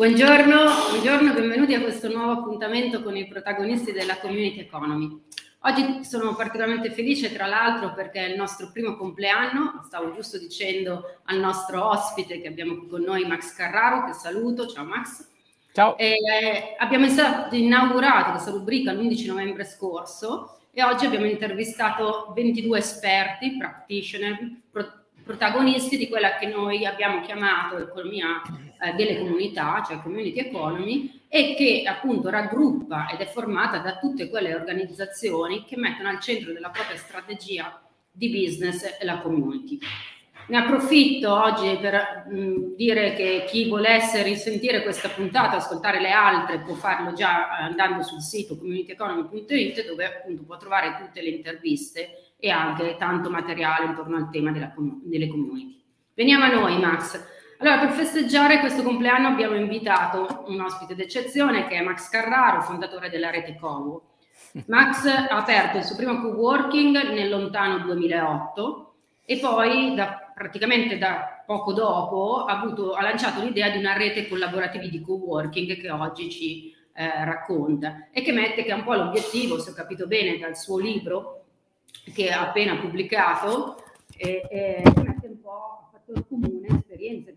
Buongiorno, buongiorno, benvenuti a questo nuovo appuntamento con i protagonisti della Community Economy. Oggi sono particolarmente felice, tra l'altro, perché è il nostro primo compleanno. Stavo giusto dicendo al nostro ospite che abbiamo qui con noi, Max Carraro, che saluto. Ciao Max. Ciao. E, eh, abbiamo inaugurato questa rubrica l'11 novembre scorso e oggi abbiamo intervistato 22 esperti, practitioner, pro- protagonisti di quella che noi abbiamo chiamato economia eh, delle comunità, cioè community economy, e che appunto raggruppa ed è formata da tutte quelle organizzazioni che mettono al centro della propria strategia di business la community. Ne approfitto oggi per mh, dire che chi volesse risentire questa puntata, ascoltare le altre, può farlo già andando sul sito communityeconomy.it dove appunto può trovare tutte le interviste e anche tanto materiale intorno al tema della, delle community. Veniamo a noi, Max. Allora, per festeggiare questo compleanno abbiamo invitato un ospite d'eccezione che è Max Carraro, fondatore della rete Covo. Max ha aperto il suo primo co-working nel lontano 2008 e poi da, praticamente da poco dopo ha, avuto, ha lanciato l'idea di una rete collaborativa di co-working che oggi ci eh, racconta e che mette che è un po' l'obiettivo, se ho capito bene dal suo libro, che ha appena pubblicato e, e mette un po' a fattor comune esperienze,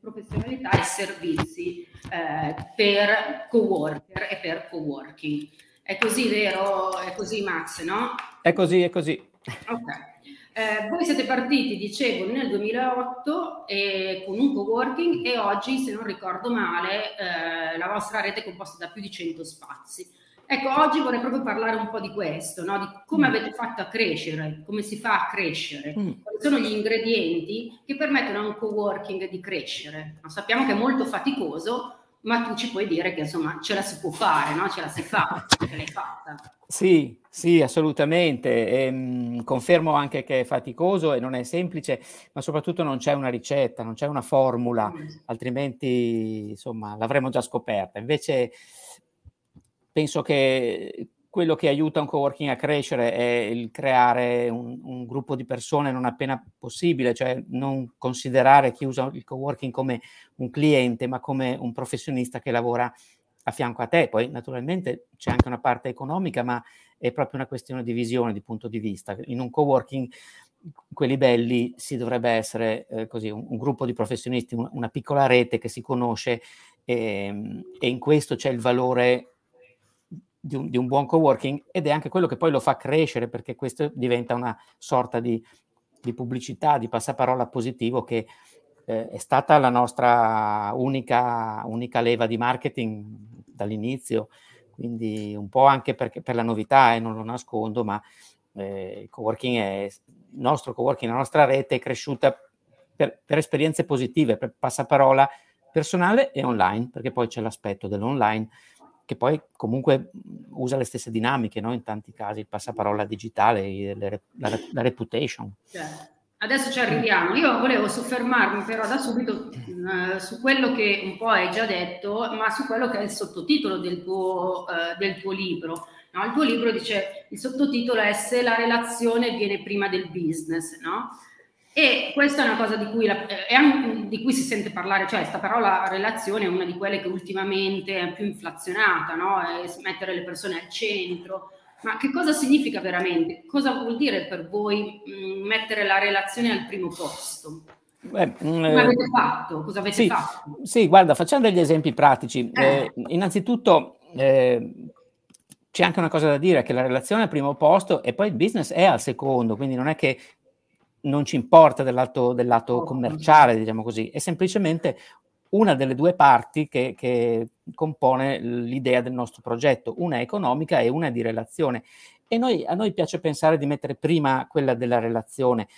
professionalità e servizi eh, per co-worker e per co-working. È così, vero? È così, Max, no? È così, è così. Ok. Eh, voi siete partiti, dicevo, nel 2008 eh, con un co-working e oggi, se non ricordo male, eh, la vostra rete è composta da più di 100 spazi. Ecco, oggi vorrei proprio parlare un po' di questo, no? di come mm. avete fatto a crescere, come si fa a crescere, mm. quali sono gli ingredienti che permettono a un co-working di crescere. No? Sappiamo che è molto faticoso, ma tu ci puoi dire che insomma ce la si può fare, no? ce la si fa, ce l'hai fatta. Sì, sì, assolutamente. E, mh, confermo anche che è faticoso e non è semplice, ma soprattutto non c'è una ricetta, non c'è una formula, mm. altrimenti insomma l'avremmo già scoperta. Invece penso che quello che aiuta un coworking a crescere è il creare un, un, gruppo di persone non appena possibile, cioè non considerare chi usa il coworking come un cliente, ma come un professionista che lavora a fianco a te. Poi naturalmente c'è anche una parte economica, ma è proprio una questione di visione, di punto di vista. In un coworking quelli belli si dovrebbe essere eh, così un, un, gruppo di professionisti, un, una piccola rete che si conosce e, ehm, e in questo c'è il valore di un, di un, buon coworking ed è anche quello che poi lo fa crescere perché questo diventa una sorta di, di pubblicità, di passaparola positivo che eh, è stata la nostra unica, unica, leva di marketing dall'inizio, quindi un po' anche perché, per la novità, eh, non lo nascondo, ma eh, il coworking è, il nostro coworking, la nostra rete è cresciuta per, per esperienze positive, per passaparola personale e online, perché poi c'è l'aspetto dell'online che poi comunque usa le stesse dinamiche, no? in tanti casi, il passaparola digitale, la, la, la reputation. Certo. Adesso ci arriviamo. Io volevo soffermarmi però da subito uh, su quello che un po' hai già detto, ma su quello che è il sottotitolo del tuo, uh, del tuo libro. No? Il tuo libro dice, il sottotitolo è Se la relazione viene prima del business, no? E questa è una cosa di cui, la, eh, di cui, si sente parlare, cioè questa parola relazione è una di quelle che ultimamente è più inflazionata, no? Mettere le persone al centro. Ma che cosa significa veramente? Cosa vuol dire per voi mh, mettere la relazione al primo posto? Beh, Come eh, avete fatto? Cosa avete sì, fatto? Sì, guarda, facciamo degli esempi pratici. Eh. Eh, innanzitutto, eh, c'è anche una cosa da dire, che la relazione è al primo posto e poi il business è al secondo, quindi non è che non ci importa del lato, del lato commerciale, diciamo così, è semplicemente una delle due parti che, che, compone l'idea del nostro progetto, una economica e una di relazione. E noi, a noi piace pensare di mettere prima quella della relazione.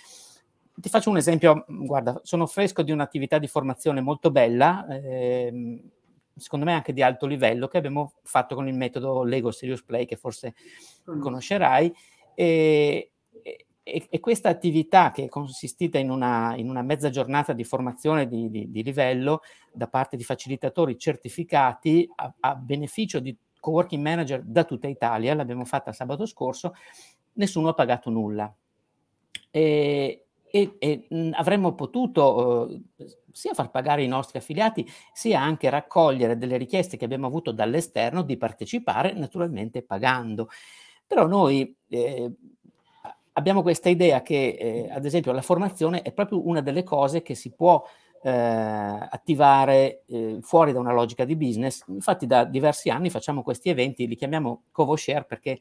Ti faccio un esempio, guarda, sono fresco di un'attività di formazione molto bella, ehm, secondo me anche di alto livello, che abbiamo fatto con il metodo Lego Serious Play, che forse conoscerai, e, e, e, questa attività che è consistita in una, in una, mezza giornata di formazione di, di, di, livello da parte di facilitatori certificati a, a, beneficio di co-working manager da tutta Italia, l'abbiamo fatta sabato scorso, nessuno ha pagato nulla. E, e, e mh, avremmo potuto eh, sia far pagare i nostri affiliati, sia anche raccogliere delle richieste che abbiamo avuto dall'esterno di partecipare, naturalmente pagando. Però noi eh, abbiamo questa idea che, eh, ad esempio, la formazione è proprio una delle cose che si può eh, attivare eh, fuori da una logica di business. Infatti da diversi anni facciamo questi eventi, li chiamiamo CovoShare perché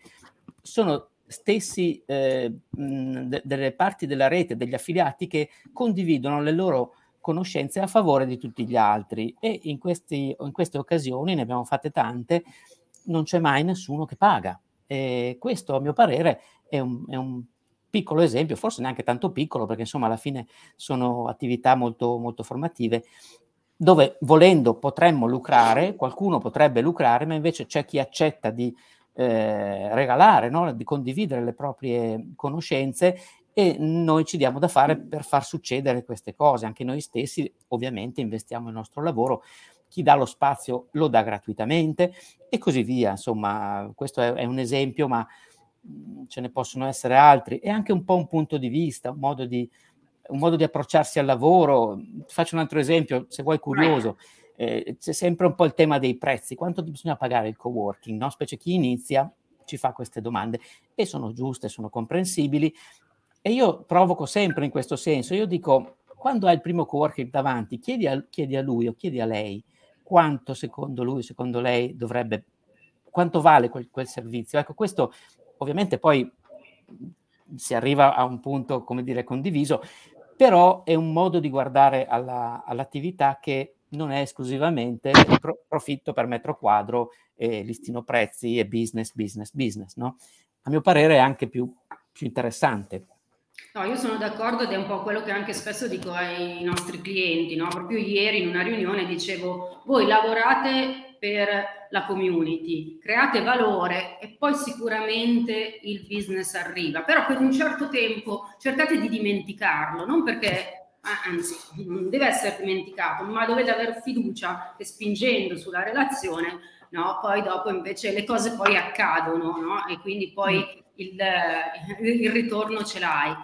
sono stessi eh, mh, de- delle parti della rete, degli affiliati che condividono le loro conoscenze a favore di tutti gli altri e in, questi, in queste occasioni, ne abbiamo fatte tante, non c'è mai nessuno che paga. E questo, a mio parere, è un, è un piccolo esempio, forse neanche tanto piccolo, perché insomma alla fine sono attività molto, molto formative, dove volendo potremmo lucrare, qualcuno potrebbe lucrare, ma invece c'è chi accetta di eh, regalare, no? di condividere le proprie conoscenze e noi ci diamo da fare per far succedere queste cose. Anche noi stessi ovviamente investiamo il nostro lavoro, chi dà lo spazio lo dà gratuitamente e così via. Insomma, questo è, è un esempio, ma ce ne possono essere altri. È anche un po' un punto di vista, un modo di, un modo di approcciarsi al lavoro. Faccio un altro esempio, se vuoi curioso. Eh, c'è sempre un po' il tema dei prezzi, quanto bisogna pagare il coworking, no? specie chi inizia ci fa queste domande e sono giuste, sono comprensibili e io provoco sempre in questo senso, io dico, quando hai il primo coworking davanti, chiedi a, chiedi a lui o chiedi a lei quanto secondo lui, secondo lei dovrebbe, quanto vale quel, quel servizio. Ecco, questo ovviamente poi si arriva a un punto, come dire, condiviso, però è un modo di guardare alla, all'attività che non è esclusivamente pro, profitto per metro quadro e listino prezzi e business, business, business, no? A mio parere è anche più, più interessante. No, io sono d'accordo ed è un po' quello che anche spesso dico ai nostri clienti, no? Proprio ieri in una riunione dicevo, voi lavorate per la community, create valore e poi sicuramente il business arriva, però per un certo tempo cercate di dimenticarlo, non perché anzi, non deve essere dimenticato, ma dovete avere fiducia che spingendo sulla relazione, no, poi dopo invece le cose poi accadono, no? E quindi poi mm. il, il ritorno ce l'hai.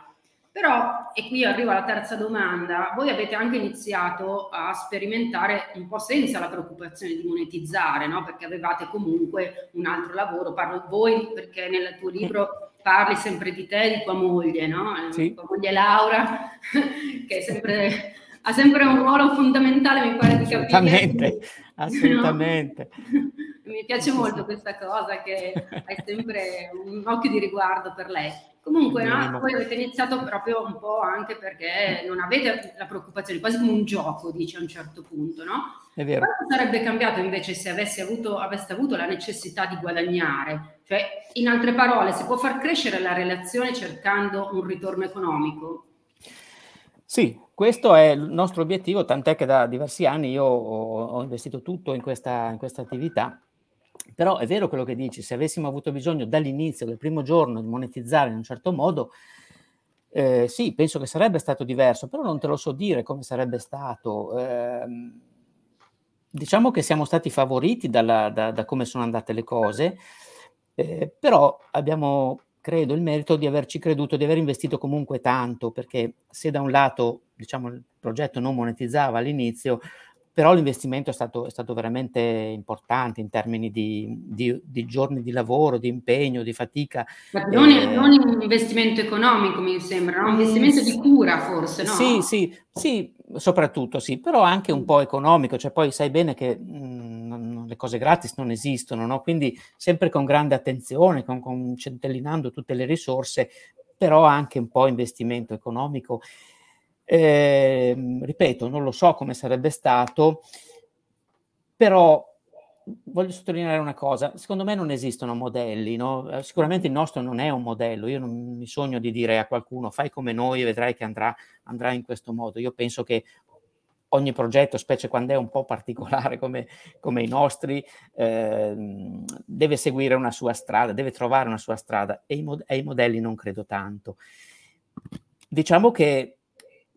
Però, e qui arrivo alla terza domanda, voi avete anche iniziato a sperimentare un po' senza la preoccupazione di monetizzare, no? perché avevate comunque un altro lavoro, parlo di voi perché nel tuo libro parli sempre di te e di tua moglie, no? Sì. tua moglie Laura, che sempre, ha sempre un ruolo fondamentale, mi pare di capire. Assolutamente, assolutamente. No? Mi piace molto questa cosa che hai sempre un occhio di riguardo per lei. Comunque, no, voi avete iniziato proprio un po' anche perché non avete la preoccupazione, quasi come un gioco, dice a un certo punto, no? È vero. Cosa sarebbe cambiato invece se avesse avuto, aveste avuto la necessità di guadagnare? Cioè, in altre parole, si può far crescere la relazione cercando un ritorno economico? Sì, questo è il nostro obiettivo, tant'è che da diversi anni io ho, ho investito tutto in questa, in questa attività però è vero quello che dici, se avessimo avuto bisogno dall'inizio, dal primo giorno, di monetizzare in un certo modo, eh, sì, penso che sarebbe stato diverso, però non te lo so dire come sarebbe stato. Eh, diciamo che siamo stati favoriti dalla, da, da, come sono andate le cose, eh, però abbiamo, credo, il merito di averci creduto, di aver investito comunque tanto, perché se da un lato, diciamo, il progetto non monetizzava all'inizio, però l'investimento è stato, è stato, veramente importante in termini di, di, di, giorni di lavoro, di impegno, di fatica. Ma non, eh, non un investimento economico, mi sembra, un investimento di cura forse, no? Sì, sì, sì, soprattutto sì, però anche un po' economico, cioè poi sai bene che mh, non, le cose gratis non esistono, no? quindi sempre con grande attenzione, con, con centellinando tutte le risorse, però anche un po' investimento economico. Eh, ripeto, non lo so come sarebbe stato, però voglio sottolineare una cosa, secondo me non esistono modelli, no? Eh, sicuramente il nostro non è un modello, io non mi sogno di dire a qualcuno fai come noi e vedrai che andrà, andrà in questo modo, io penso che ogni progetto, specie quando è un po' particolare come, come i nostri, eh, deve seguire una sua strada, deve trovare una sua strada e i, mod- modelli non credo tanto. Diciamo che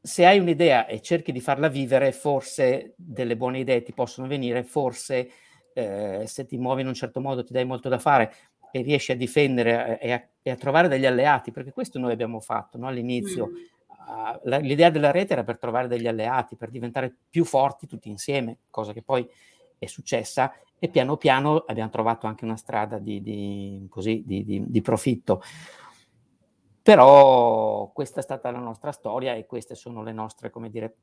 se hai un'idea e cerchi di farla vivere, forse delle buone idee ti possono venire, forse eh, se ti muovi in un certo modo ti dai molto da fare e riesci a difendere e a, e a trovare degli alleati, perché questo noi abbiamo fatto no? all'inizio. Mm. l'idea della rete era per trovare degli alleati, per diventare più forti tutti insieme, cosa che poi è successa e piano piano abbiamo trovato anche una strada di, di, così, di, di profitto. Però questa è stata la nostra storia e queste sono le nostre, come dire,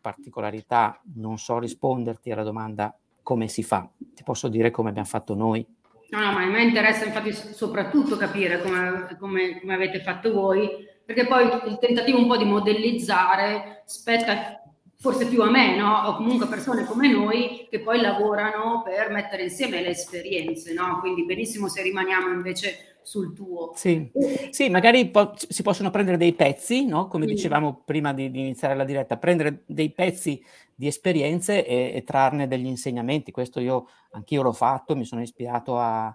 particolarità. Non so risponderti alla domanda come si fa, ti posso dire come abbiamo fatto noi. No, no, ma a me interessa infatti soprattutto capire come, come, come avete fatto voi, perché poi il tentativo un po' di modellizzare spetta forse più a me, no? O comunque persone come noi che poi lavorano per mettere insieme le esperienze, no? Quindi benissimo se rimaniamo invece sul tuo. Sì, sì magari po- si possono prendere dei pezzi, no? Come sì. dicevamo prima di, di, iniziare la diretta, prendere dei pezzi di esperienze e, e trarne degli insegnamenti. Questo io anch'io l'ho fatto, mi sono ispirato a,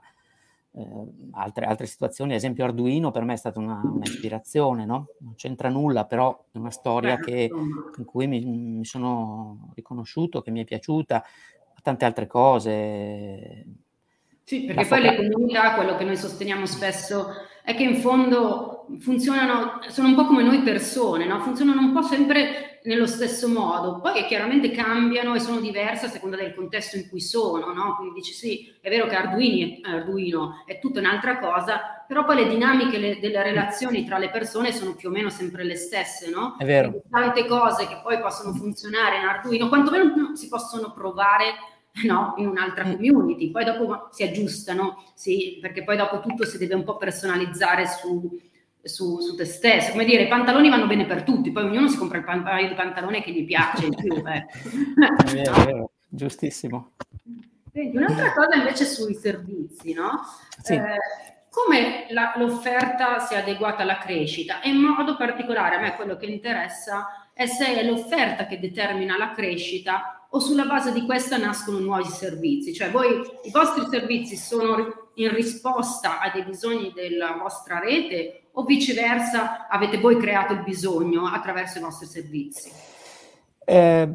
altre, altre, situazioni, ad esempio Arduino per me è stata una, un'ispirazione, no? non c'entra nulla, però è una storia che, in cui mi, mi, sono riconosciuto, che mi è piaciuta, tante altre cose. Sì, perché poi le comunità, quello che noi sosteniamo spesso è che in fondo funzionano, sono un po' come noi persone, no? funzionano un po' sempre nello stesso modo, poi chiaramente cambiano e sono diverse a seconda del contesto in cui sono, no? quindi dici sì, è vero che Arduino, Arduino è tutta un'altra cosa, però poi le dinamiche le, delle relazioni tra le persone sono più o meno sempre le stesse, no? È vero. Tante cose che poi possono funzionare in Arduino, quantomeno si possono provare no? in un'altra mm. community, poi dopo si aggiustano, sì, perché poi dopo tutto si deve un po' personalizzare su, su, su, te stesso. Come dire, i pantaloni vanno bene per tutti, poi ognuno si compra il paio di pantaloni che gli piace di più. Eh. È vero, è vero, giustissimo. Senti, un'altra cosa invece sui servizi, no? Sì. Eh, come la, l'offerta si è adeguata alla crescita e in modo particolare a me quello che interessa è se è l'offerta che determina la crescita o sulla base di questa nascono nuovi servizi, cioè voi i vostri servizi sono in risposta a dei bisogni della vostra rete o viceversa avete voi creato il bisogno attraverso i vostri servizi? Eh,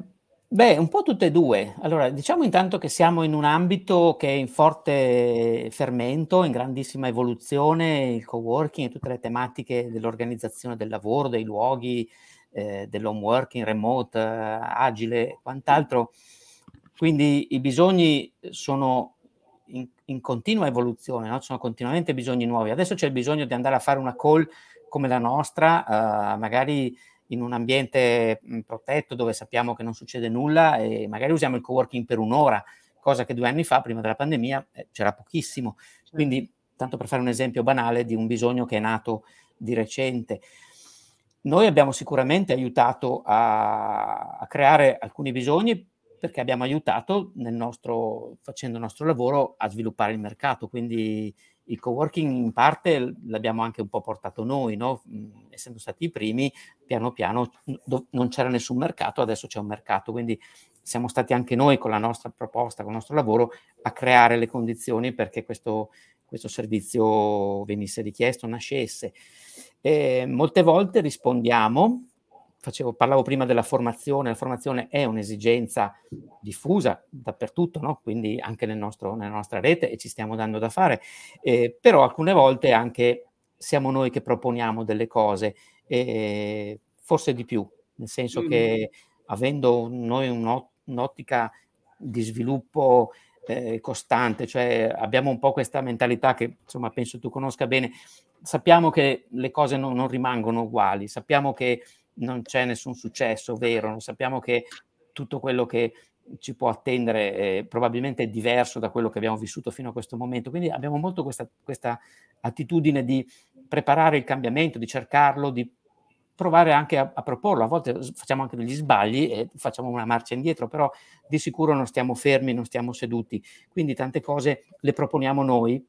beh, un po' tutte e due. Allora, diciamo intanto che siamo in un ambito che è in forte fermento, in grandissima evoluzione, il co-working e tutte le tematiche dell'organizzazione del lavoro, dei luoghi, eh, dell'home working, remote, eh, agile e quant'altro. Quindi i bisogni sono in, in continua evoluzione, no? ci sono continuamente bisogni nuovi. Adesso c'è il bisogno di andare a fare una call come la nostra, uh, magari in un ambiente mh, protetto dove sappiamo che non succede nulla e magari usiamo il coworking per un'ora, cosa che due anni fa, prima della pandemia, eh, c'era pochissimo. Quindi, tanto per fare un esempio banale di un bisogno che è nato di recente. Noi abbiamo sicuramente aiutato a, a creare alcuni bisogni perché abbiamo aiutato nostro, facendo il nostro lavoro a sviluppare il mercato, quindi il coworking in parte l'abbiamo anche un po' portato noi, no? Mm, essendo stati i primi, piano piano non c'era nessun mercato, adesso c'è un mercato, quindi siamo stati anche noi con la nostra proposta, con il nostro lavoro, a creare le condizioni perché questo, questo servizio venisse richiesto, nascesse. E molte volte rispondiamo facevo, parlavo prima della formazione, la formazione è un'esigenza diffusa dappertutto, no? quindi anche nel nostro, nella nostra rete e ci stiamo dando da fare, eh, però alcune volte anche siamo noi che proponiamo delle cose, eh, forse di più, nel senso mm. che avendo noi un'ottica di sviluppo eh, costante, cioè abbiamo un po' questa mentalità che insomma penso tu conosca bene, sappiamo che le cose non, non rimangono uguali, sappiamo che non c'è nessun successo vero, sappiamo che tutto quello che ci può attendere eh, probabilmente è diverso da quello che abbiamo vissuto fino a questo momento. Quindi abbiamo molto questa, questa attitudine di preparare il cambiamento, di cercarlo, di provare anche a, a, proporlo. A volte facciamo anche degli sbagli e facciamo una marcia indietro, però di sicuro non stiamo fermi, non stiamo seduti. Quindi tante cose le proponiamo noi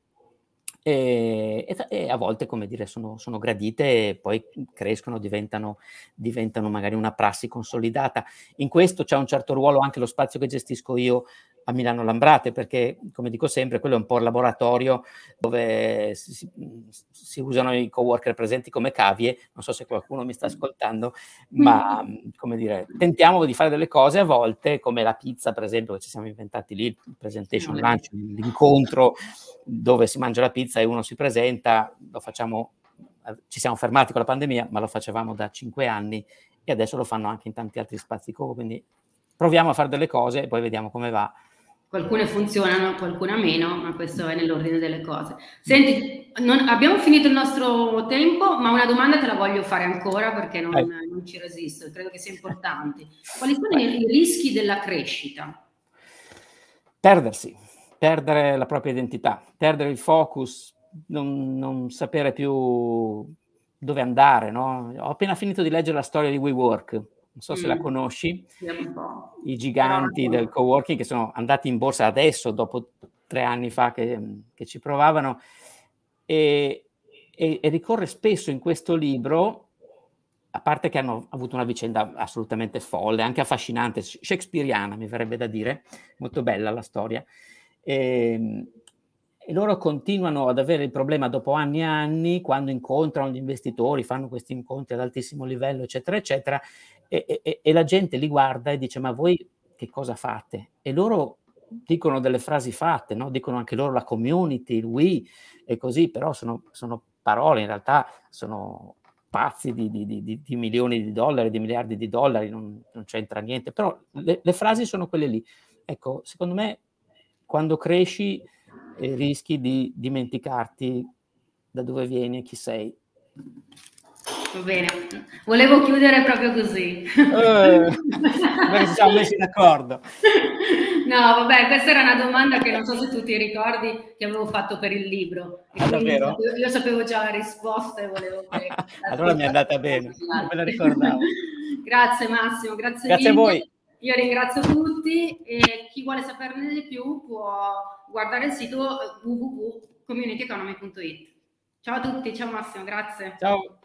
e, e, e, a volte, come dire, sono, sono, gradite e poi crescono, diventano, diventano magari una prassi consolidata. In questo c'è un certo ruolo anche lo spazio che gestisco io a Milano Lambrate, perché come dico sempre, quello è un po' il laboratorio dove si, si, usano i coworker presenti come cavie, non so se qualcuno mi sta ascoltando, ma come dire, tentiamo di fare delle cose a volte, come la pizza per esempio, che ci siamo inventati lì, il presentation lunch, l'incontro dove si mangia la pizza e uno si presenta, lo facciamo ci siamo fermati con la pandemia, ma lo facevamo da cinque anni e adesso lo fanno anche in tanti altri spazi quindi proviamo a fare delle cose e poi vediamo come va. Alcune funzionano, qualcuna meno, ma questo è nell'ordine delle cose. Senti, non, abbiamo finito il nostro tempo, ma una domanda te la voglio fare ancora perché non, non ci resisto, credo che sia importante. Quali sono i rischi della crescita? Perdersi, perdere la propria identità, perdere il focus, non, non sapere più dove andare. No? Ho appena finito di leggere la storia di WeWork, non so se mm. la conosci, i giganti del co-working che sono andati in borsa adesso, dopo tre anni fa che, che ci provavano, e, e, e, ricorre spesso in questo libro, a parte che hanno avuto una vicenda assolutamente folle, anche affascinante, shakespeariana mi verrebbe da dire, molto bella la storia, e, ehm, e loro continuano ad avere il problema dopo anni e anni, quando incontrano gli investitori, fanno questi incontri ad altissimo livello, eccetera, eccetera, e, e, e la gente li guarda e dice, ma voi che cosa fate? E loro dicono delle frasi fatte, no? dicono anche loro la community, il we e così, però sono, sono parole, in realtà sono pazzi di, di, di, di, milioni di dollari, di miliardi di dollari, non, non c'entra niente, però le, le, frasi sono quelle lì. Ecco, secondo me quando cresci e rischi di dimenticarti da dove vieni e chi sei. Va bene, volevo chiudere proprio così. Eh, ci siamo messi d'accordo. No, vabbè, questa era una domanda che non so se tu ti ricordi che avevo fatto per il libro. Ah, davvero? Io, io, sapevo già la risposta e volevo che... allora mi è andata bene, non me la ricordavo. grazie Massimo, grazie, grazie mille. a voi. Io ringrazio tutti e chi vuole saperne di più può guardare il sito www.communityeconomy.it. Ciao a tutti, ciao Massimo, grazie. Ciao.